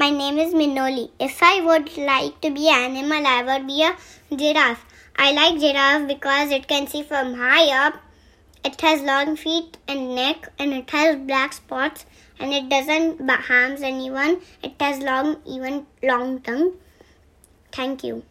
My name is Minoli. If I would like to be an animal, I would be a giraffe. I like giraffe because it can see from high up. It has long feet and neck and it has black spots and it doesn't harm anyone. It has long, even long tongue. Thank you.